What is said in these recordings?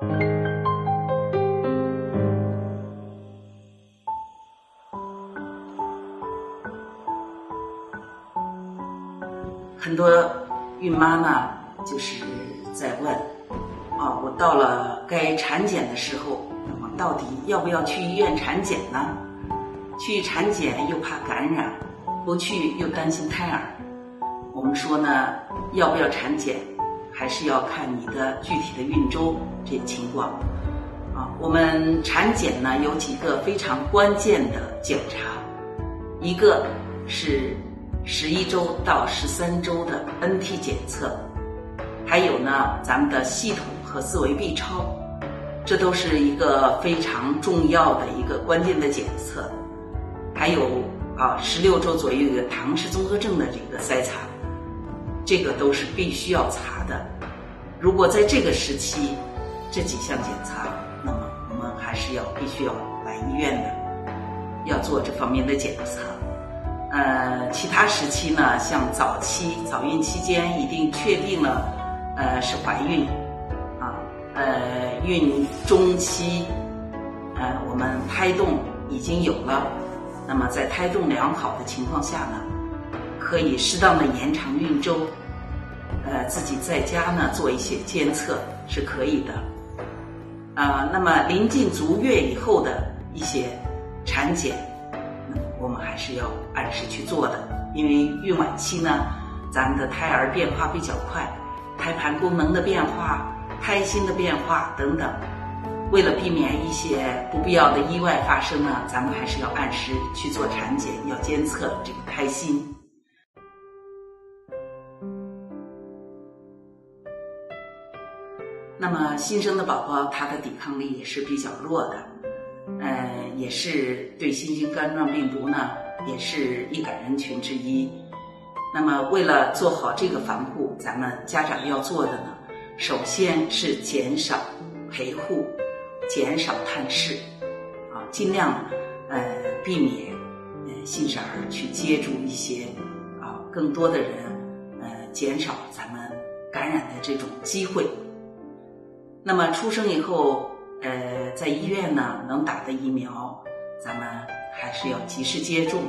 很多孕妈妈就是在问啊我到了该产检的时候那么到底要不要去医院产检呢？去产检又怕感染不去又担心胎儿。我们说呢要不要产检还是要看你的具体的孕周。这情况。啊，我们产检呢有几个非常关键的检查，一个是。十一周到十三周的 NT 检测，还有呢，咱们的系统和四维 B 超，这都是一个非常重要的一个关键的检测。还有啊，十六周左右的唐氏综合症的这个筛查，这个都是必须要查的。如果在这个时期这几项检查，那么我们还是要必须要来医院的，要做这方面的检查。呃，其他时期呢，像早期早孕期间，已经确定了，呃，是怀孕，啊，呃，孕中期，呃，我们胎动已经有了，那么在胎动良好的情况下呢，可以适当的延长孕周，呃，自己在家呢做一些监测是可以的，啊，那么临近足月以后的一些产检。我们还是要按时去做的，因为孕晚期呢，咱们的胎儿变化比较快，胎盘功能的变化、胎心的变化等等，为了避免一些不必要的意外发生呢，咱们还是要按时去做产检，要监测这个胎心。那么新生的宝宝，他的抵抗力也是比较弱的。呃，也是对新型冠状病毒呢，也是易感人群之一。那么，为了做好这个防护，咱们家长要做的呢，首先是减少陪护，减少探视，啊，尽量呃避免呃新生儿去接触一些啊更多的人，呃，减少咱们感染的这种机会。那么出生以后。呃，在医院呢，能打的疫苗，咱们还是要及时接种。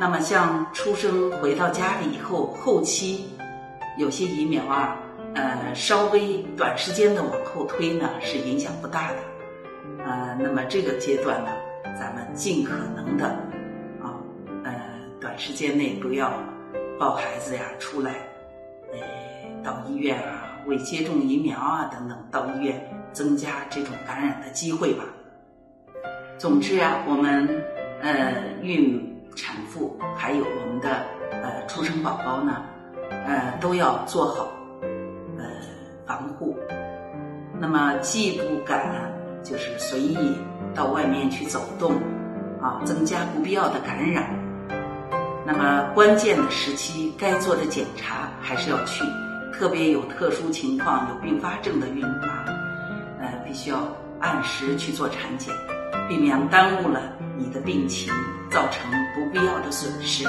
那么，像出生回到家里以后，后期有些疫苗啊，呃，稍微短时间的往后推呢，是影响不大的。呃，那么这个阶段呢，咱们尽可能的啊，呃，短时间内不要抱孩子呀出来，呃，到医院啊，为接种疫苗啊等等，到医院。增加这种感染的机会吧。总之啊，我们呃孕产妇还有我们的呃出生宝宝呢，呃都要做好呃防护。那么既不敢就是随意到外面去走动啊，增加不必要的感染。那么关键的时期该做的检查还是要去，特别有特殊情况有并发症的孕妈。呃必须要按时去做产检，避免耽误了你的病情，造成不必要的损失。